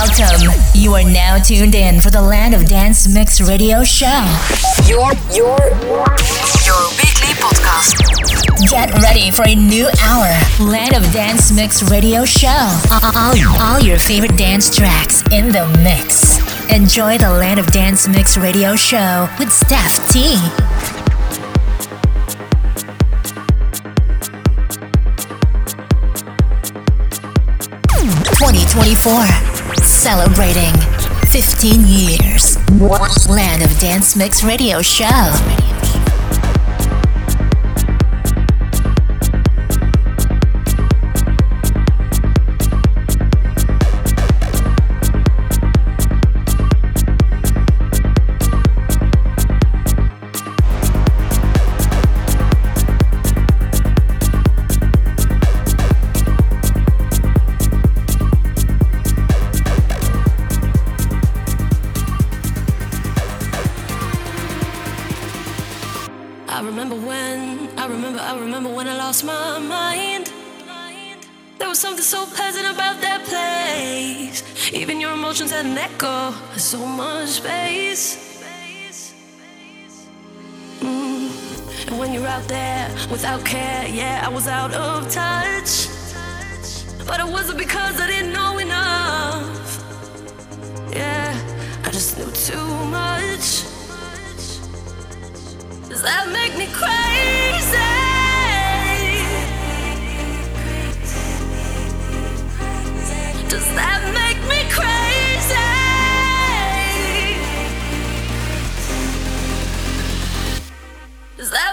Welcome. You are now tuned in for the Land of Dance Mix Radio Show. Your your your weekly podcast. Get ready for a new hour. Land of Dance Mix Radio Show. All, all your favorite dance tracks in the mix. Enjoy the Land of Dance Mix Radio Show with Stef T. 2024. Celebrating 15 years. Land of Dance Mix Radio Show.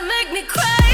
make me cry.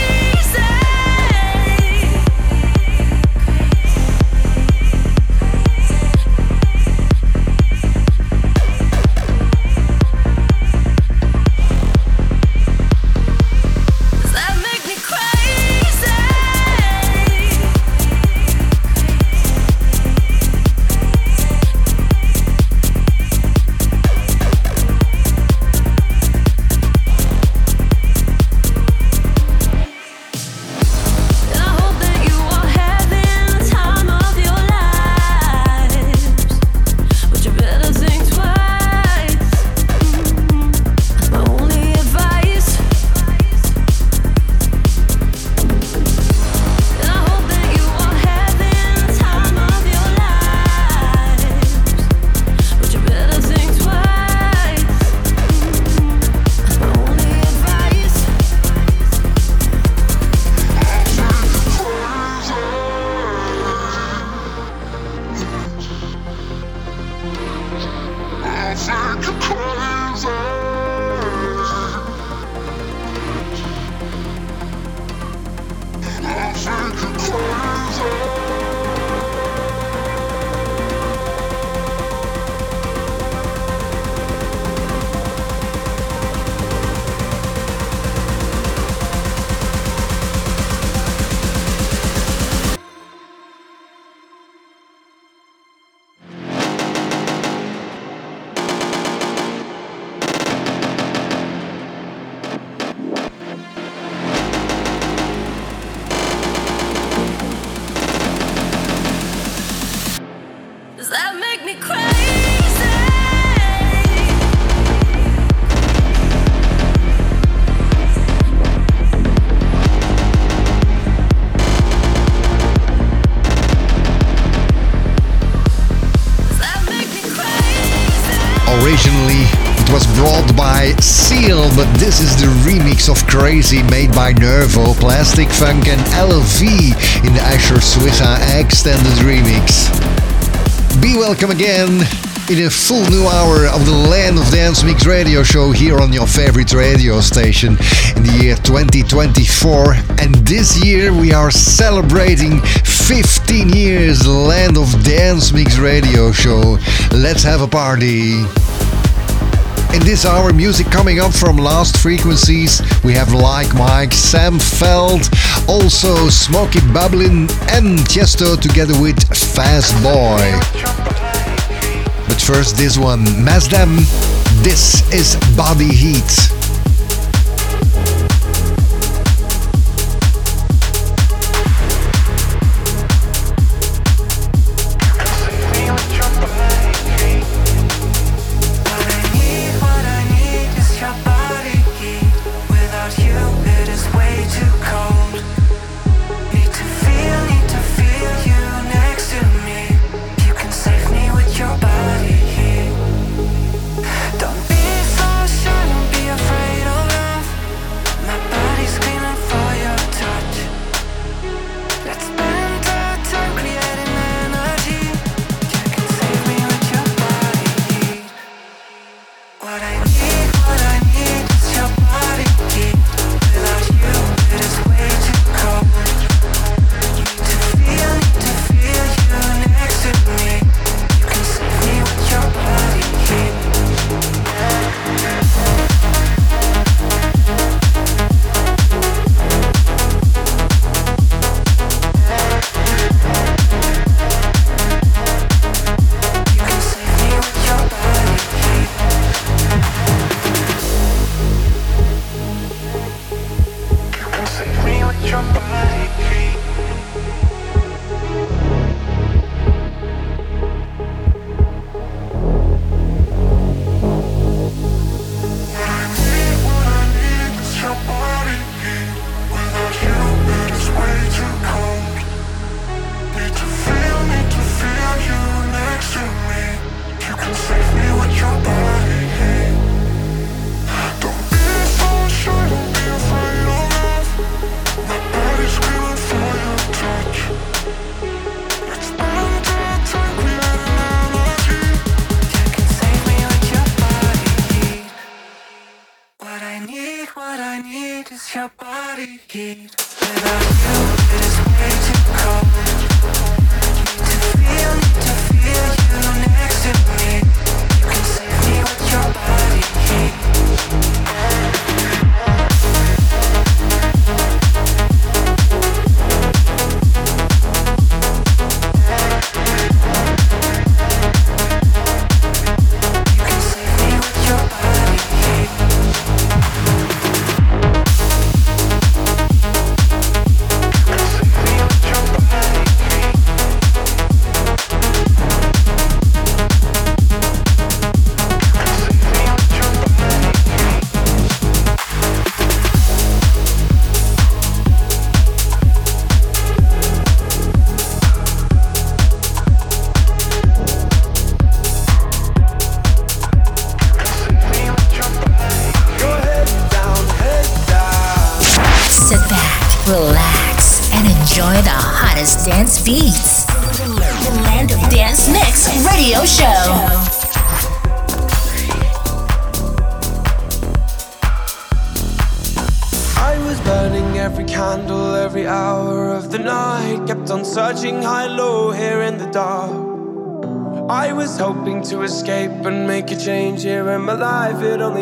That make me crazy? Originally, it was brought by Seal, but this is the remix of Crazy made by Nervo, Plastik Funk and Elle Vee in the Asher Swissa extended remix. Be welcome again in a full new hour of the Land of Dance Mix radio show here on your favorite radio station in the year 2024. And this year we are celebrating 15 years Land of Dance Mix radio show. Let's have a party. In this hour, music coming up from Lost Frequencies. We have Like Mike, Sam Feldt, also Smokey Bubblin', and Tiesto together with Fast Boy. But first, this one, Mazdem. This is Body Heat.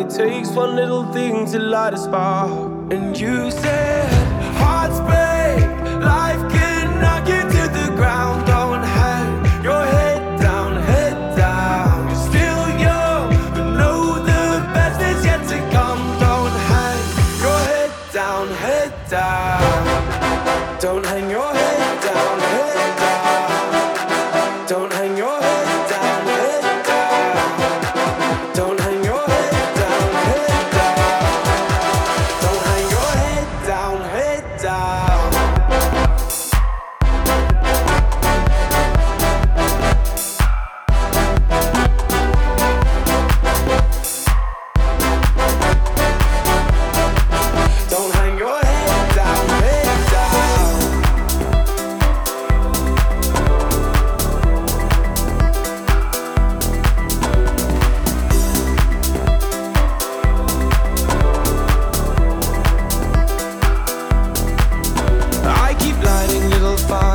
Takes one little thing to light a spark. And you said,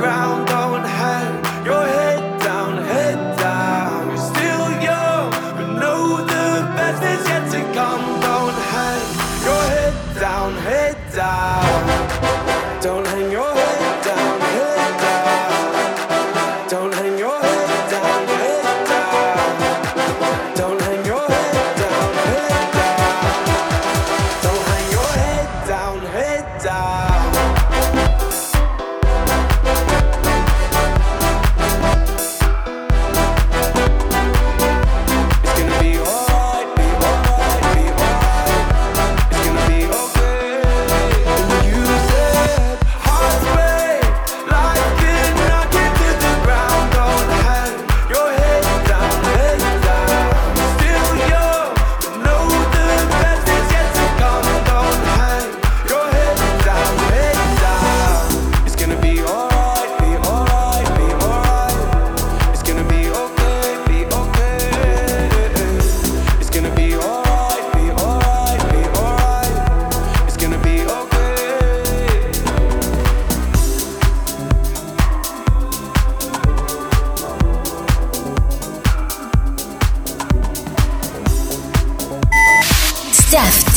Ground,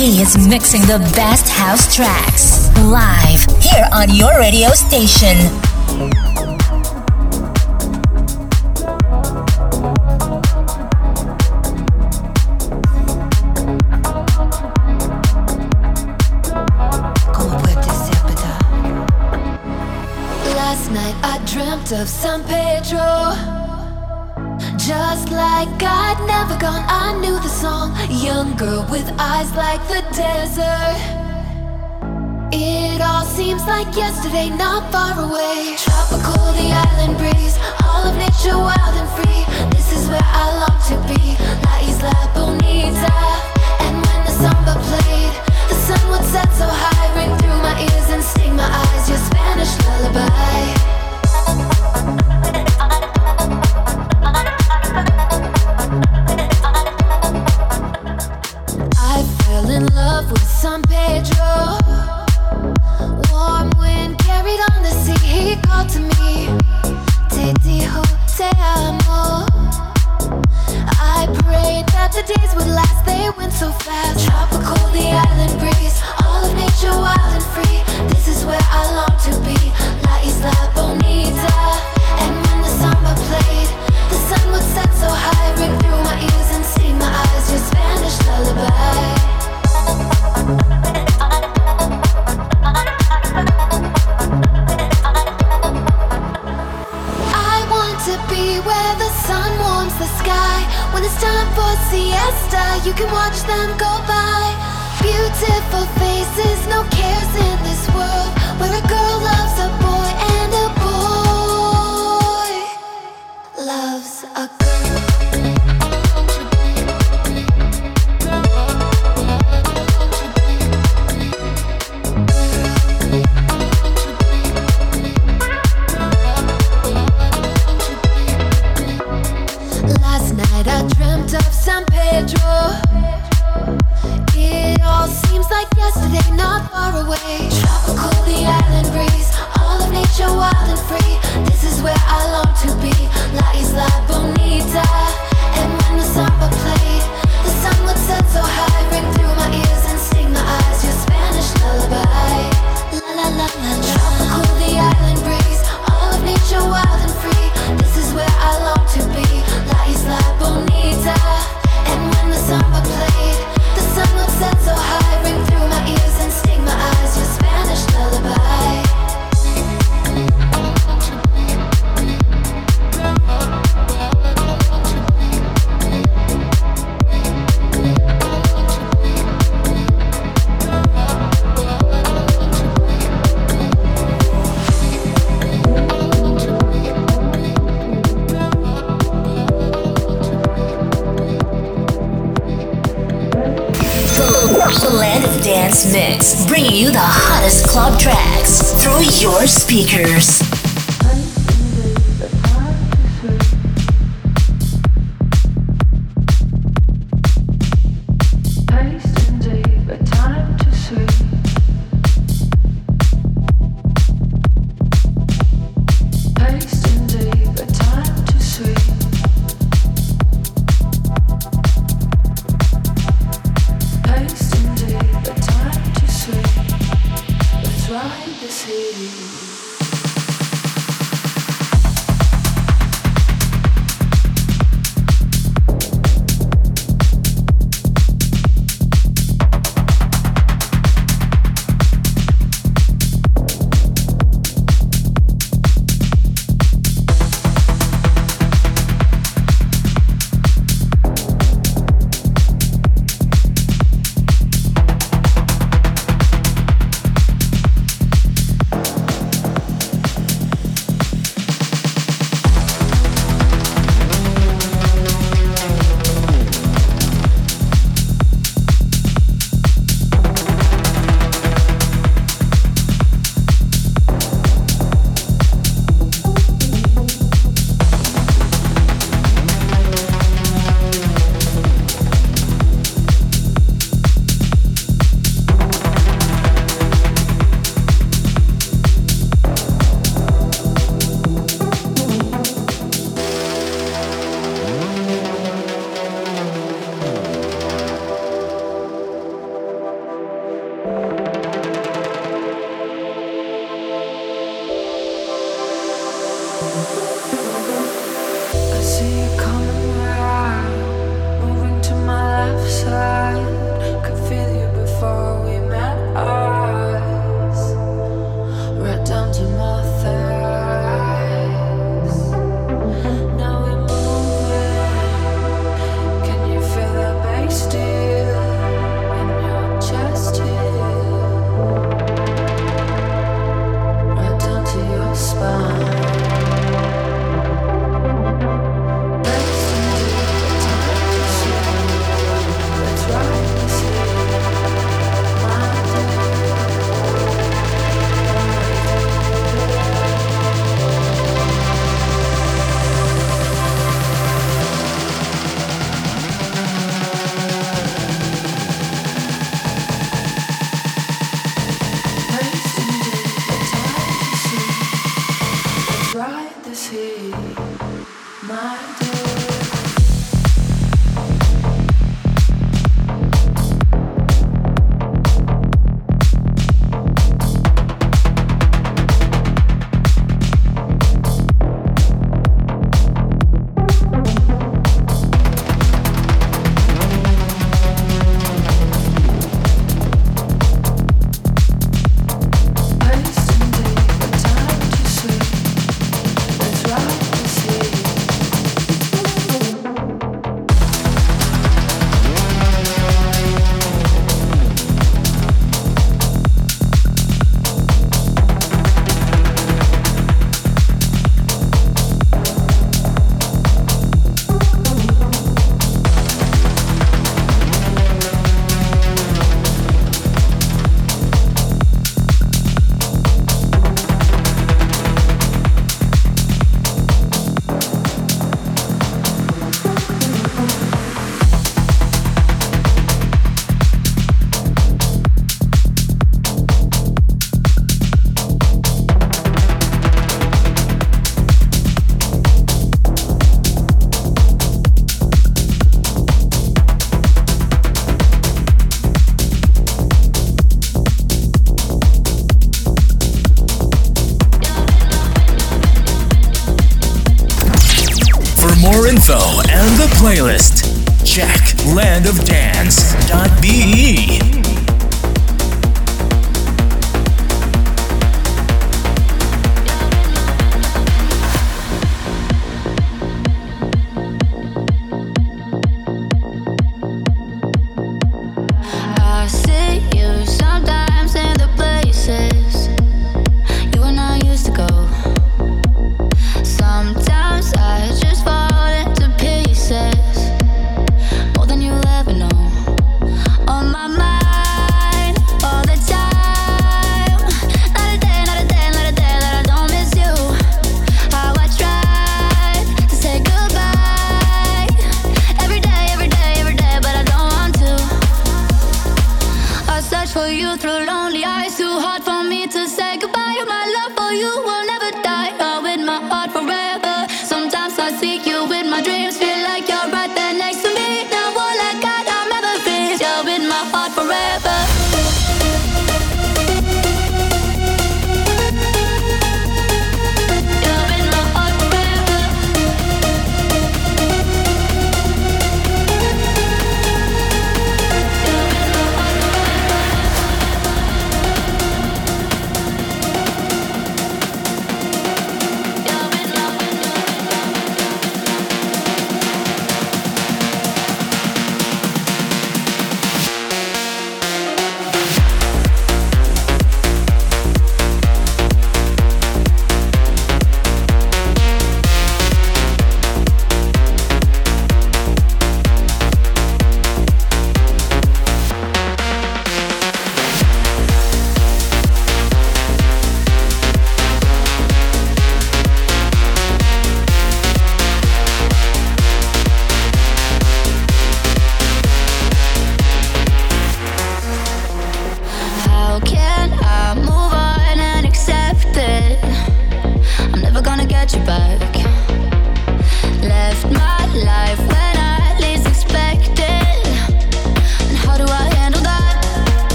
is mixing the best house tracks live here on your radio station. Last night I dreamt of San Pedro just like God, never gone. I knew the song. Young girl with eyes like the desert. It all seems like yesterday, not far away. Tropical, the island breeze, all of nature wild and free. This is where I long to be. La Isla Bonita. And when the samba played, the sun would set so high, ring through my ears and sting my eyes. Your Spanish lullaby. them go by. Beautiful faces, no cares in this world. Where a girl loves a boy and a boy loves.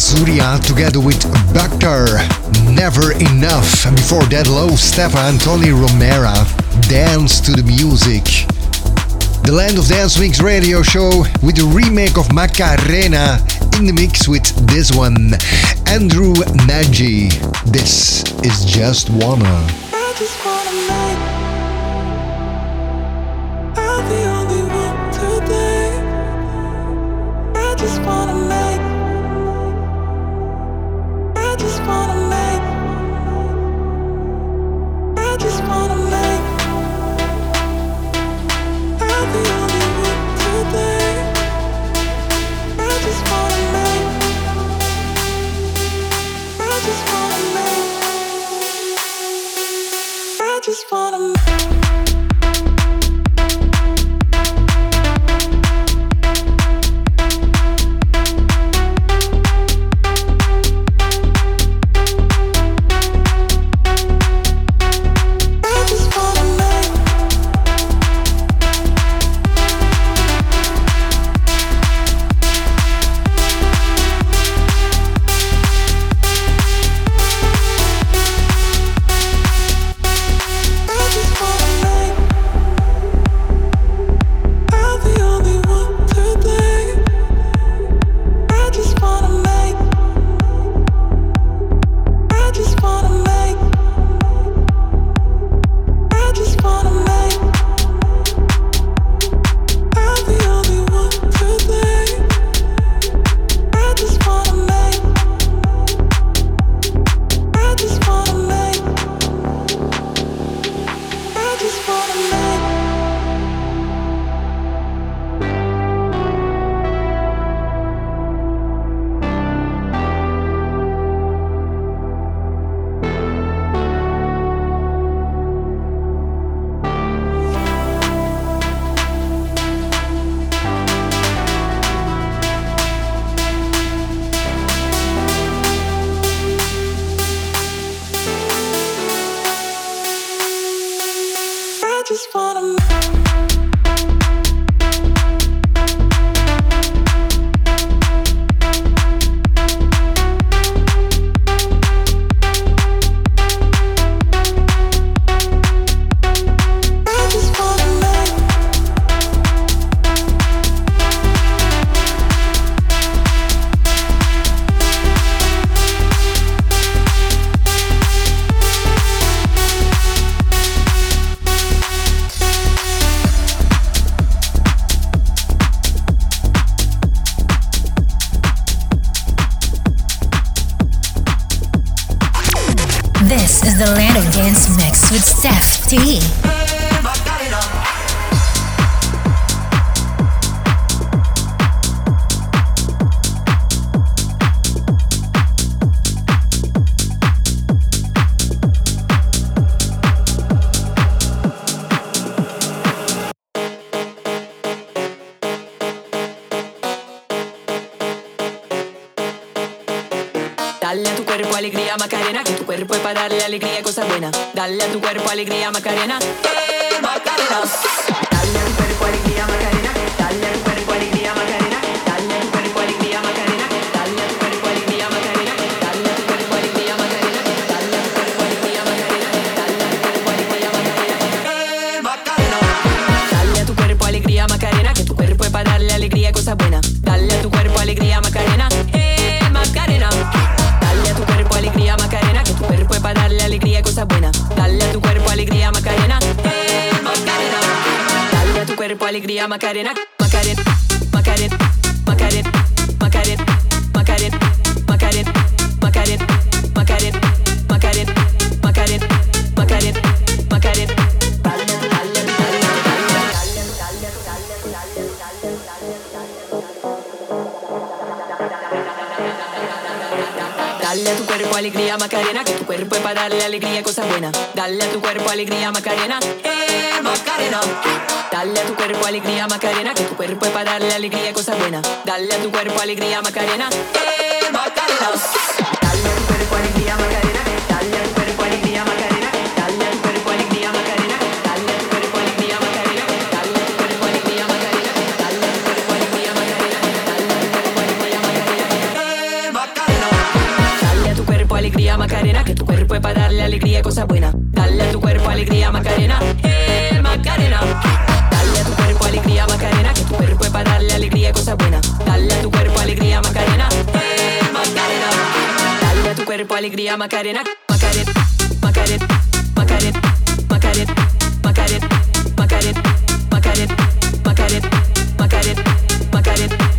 Azuria together with Bluckther, Never Enough. And before that, Low Steppa Tony Romera, Dance to the Music. The Land of Dance Mix radio show with the remake of Macarena in the mix with this one, Andrew Nagy. This is just wanna Macarena. Macarena. Macarena. Macarena. Macarena. Macarena. Macarena. Cuerpo alegría, Macarena, que tu cuerpo es para darle alegría, cosas buenas. Dale a tu cuerpo alegría, Macarena, eh, Macarena. Dale a tu cuerpo alegría, Macarena, que tu cuerpo es para darle alegría, cosas buenas. Dale a tu cuerpo alegría, Macarena, eh, Macarena. Dale a tu cuerpo alegría, Macarena, dale a tu cuerpo alegría, Macarena, alegría, cosas buenas. Dale a tu cuerpo alegría, Macarena, eh, Macarena. Dale a tu cuerpo alegría, Macarena, que tu cuerpo es para darle alegría, cosas buenas. Dale a tu cuerpo alegría, Macarena, eh, Macarena. Dale a tu cuerpo alegría, Macarena, Macarena, Macarena, Macarena, Macarena, Macarena, Macarena, Macarena, Macarena, Macarena, Macarena,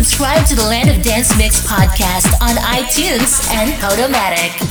Subscribe to the Land of Dance Mix podcast on iTunes and Podomatic.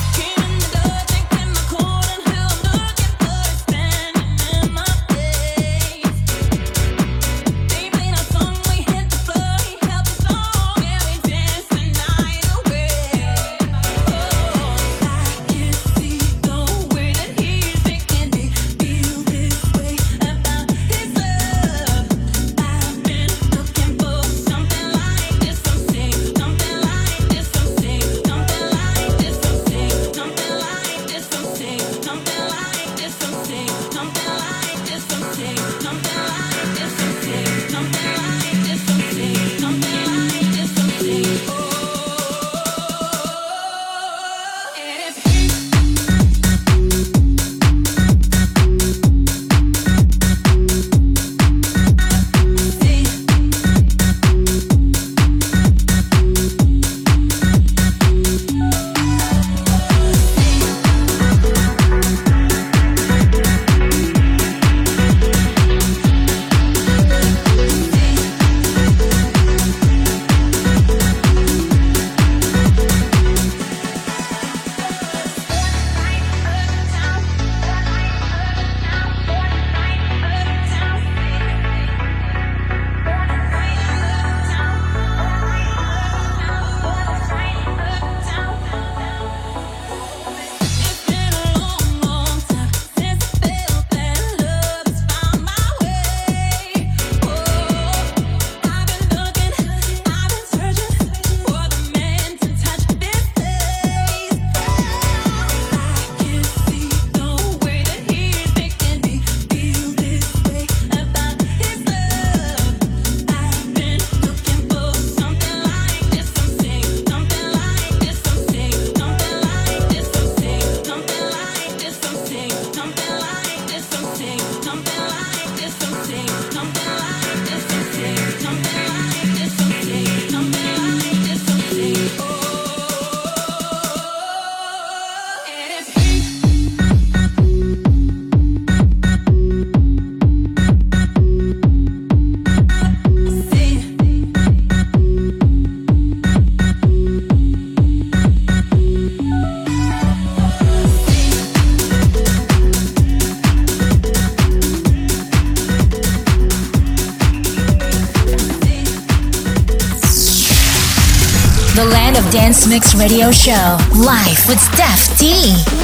Mix Radio Show, live with Stef T.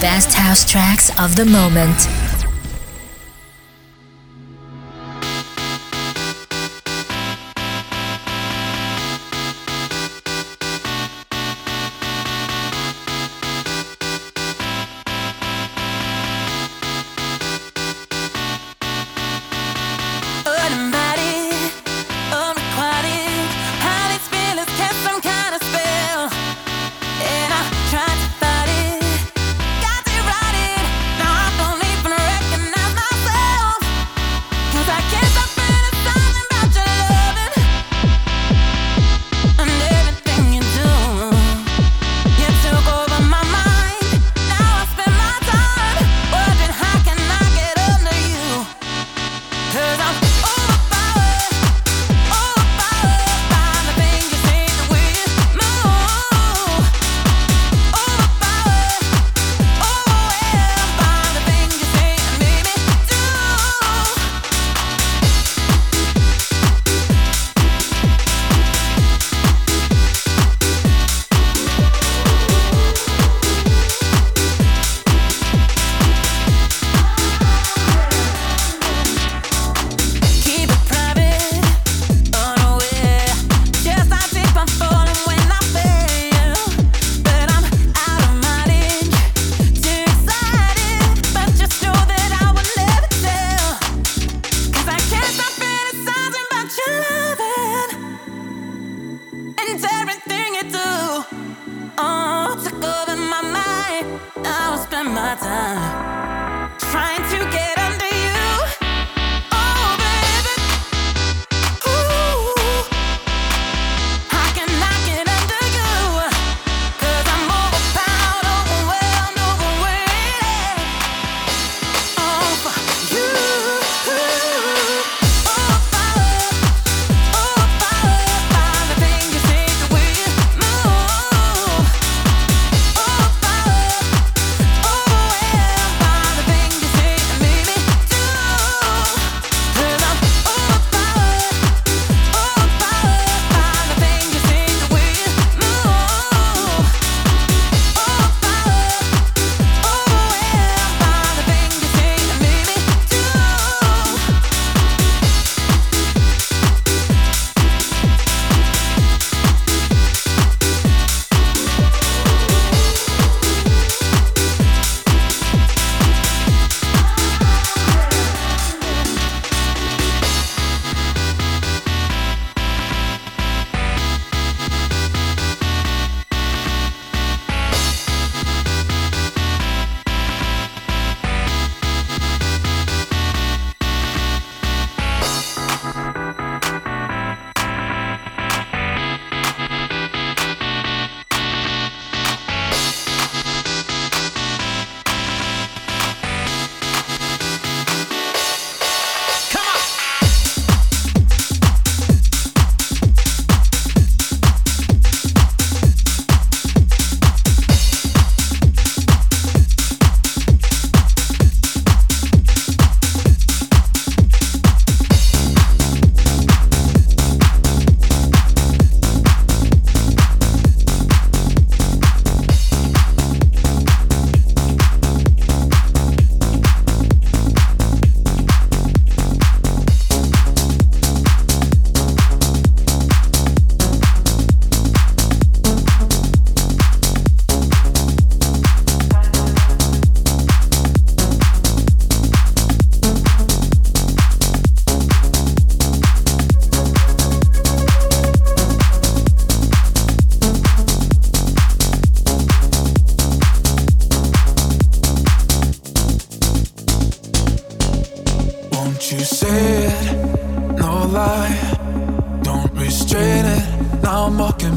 best house tracks of the moment.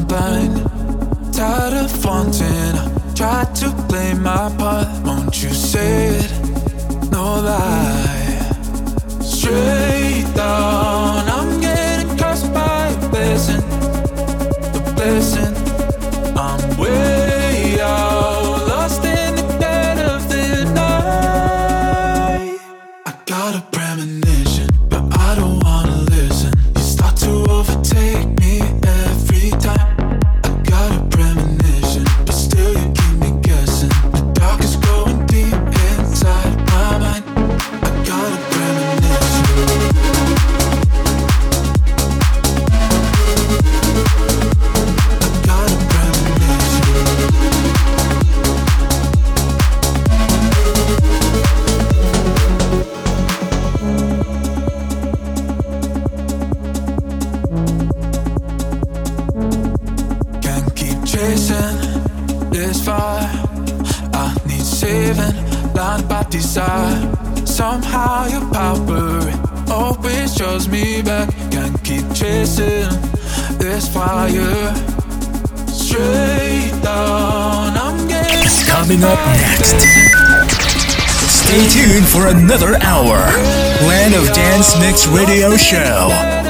Blind, tired of wanting. I try to play my part. Won't you say it? No lie. Straight down, I'm getting cursed by a blessing. The blessing. coming up next. Stay tuned for another hour. Land of Dance Mix Radio Show.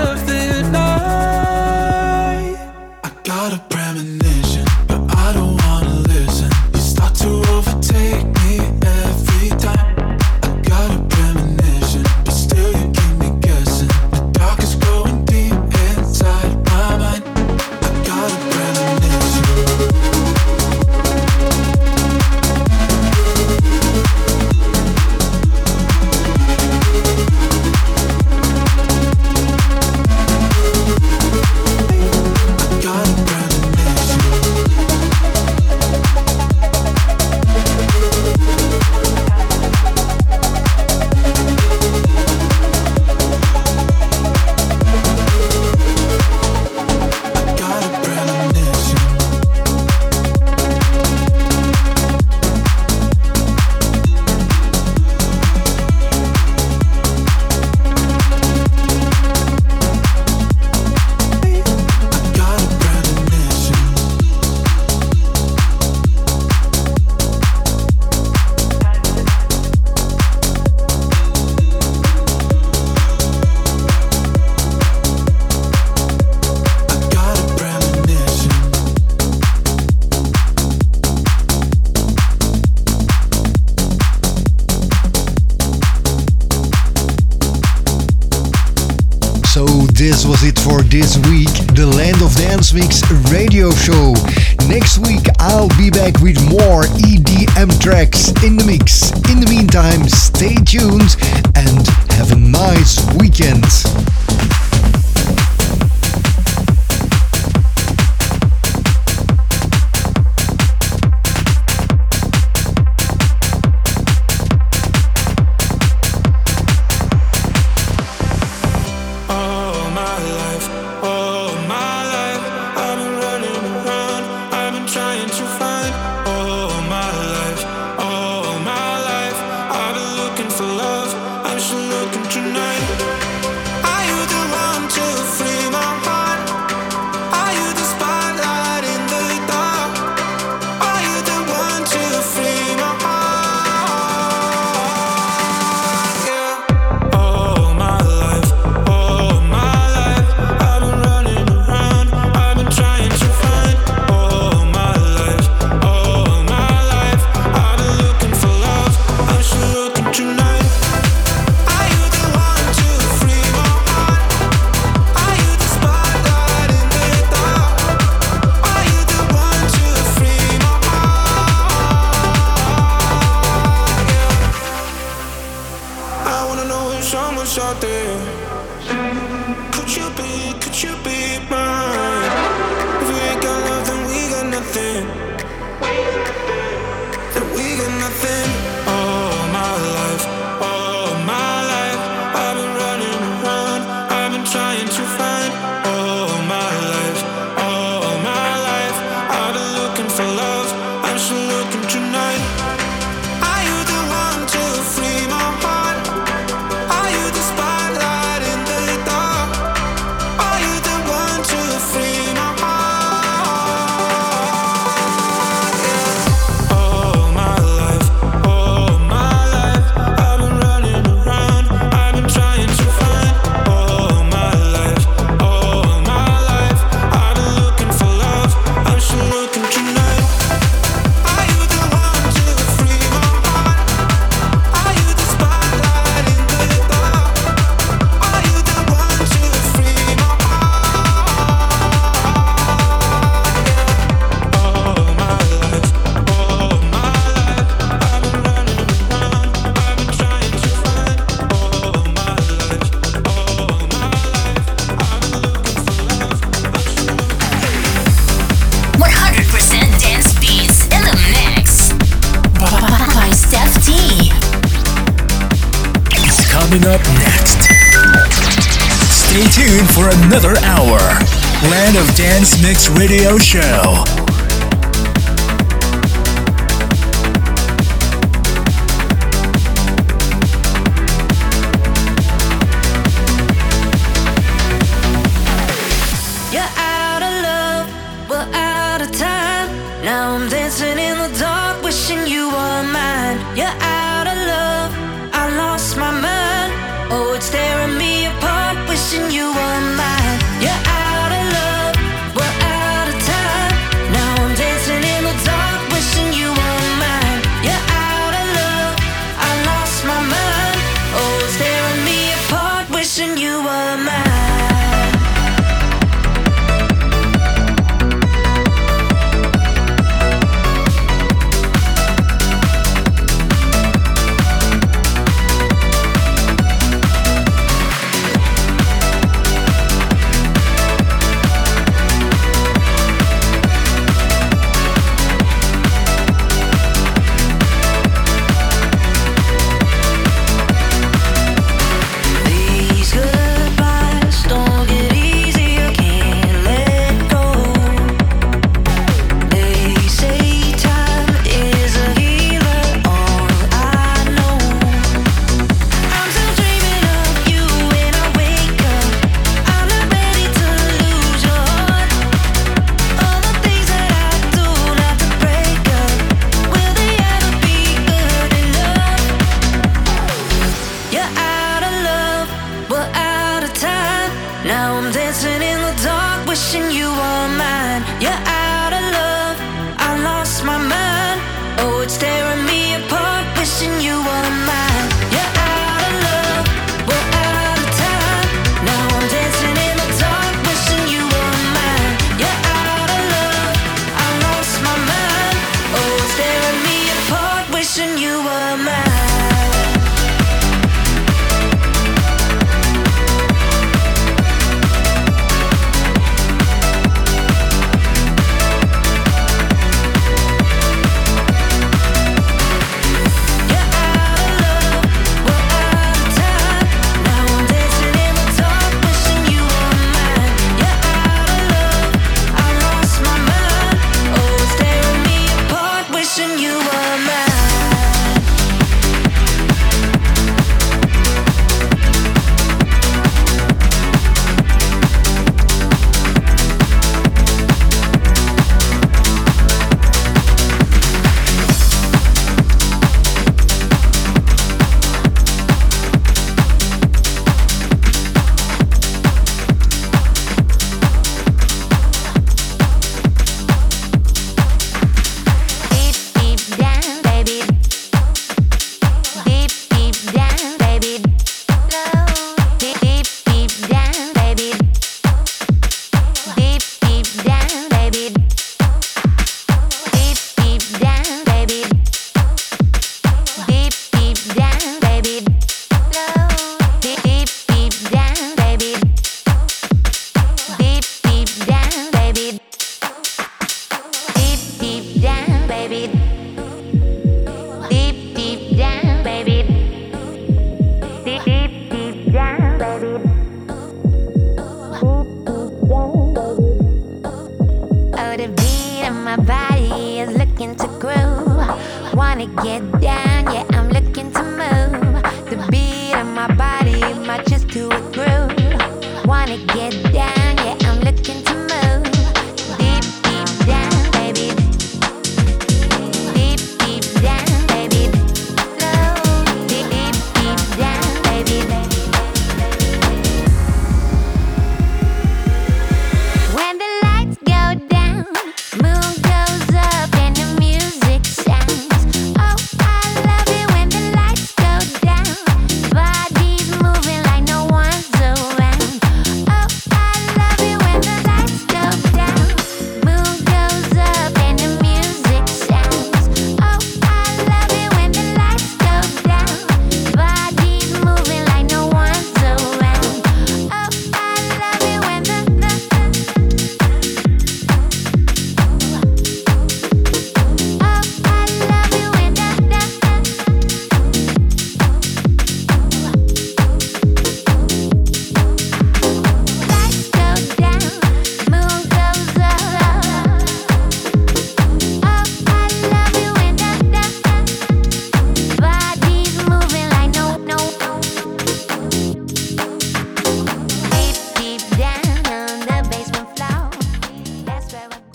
Mix Radio Show.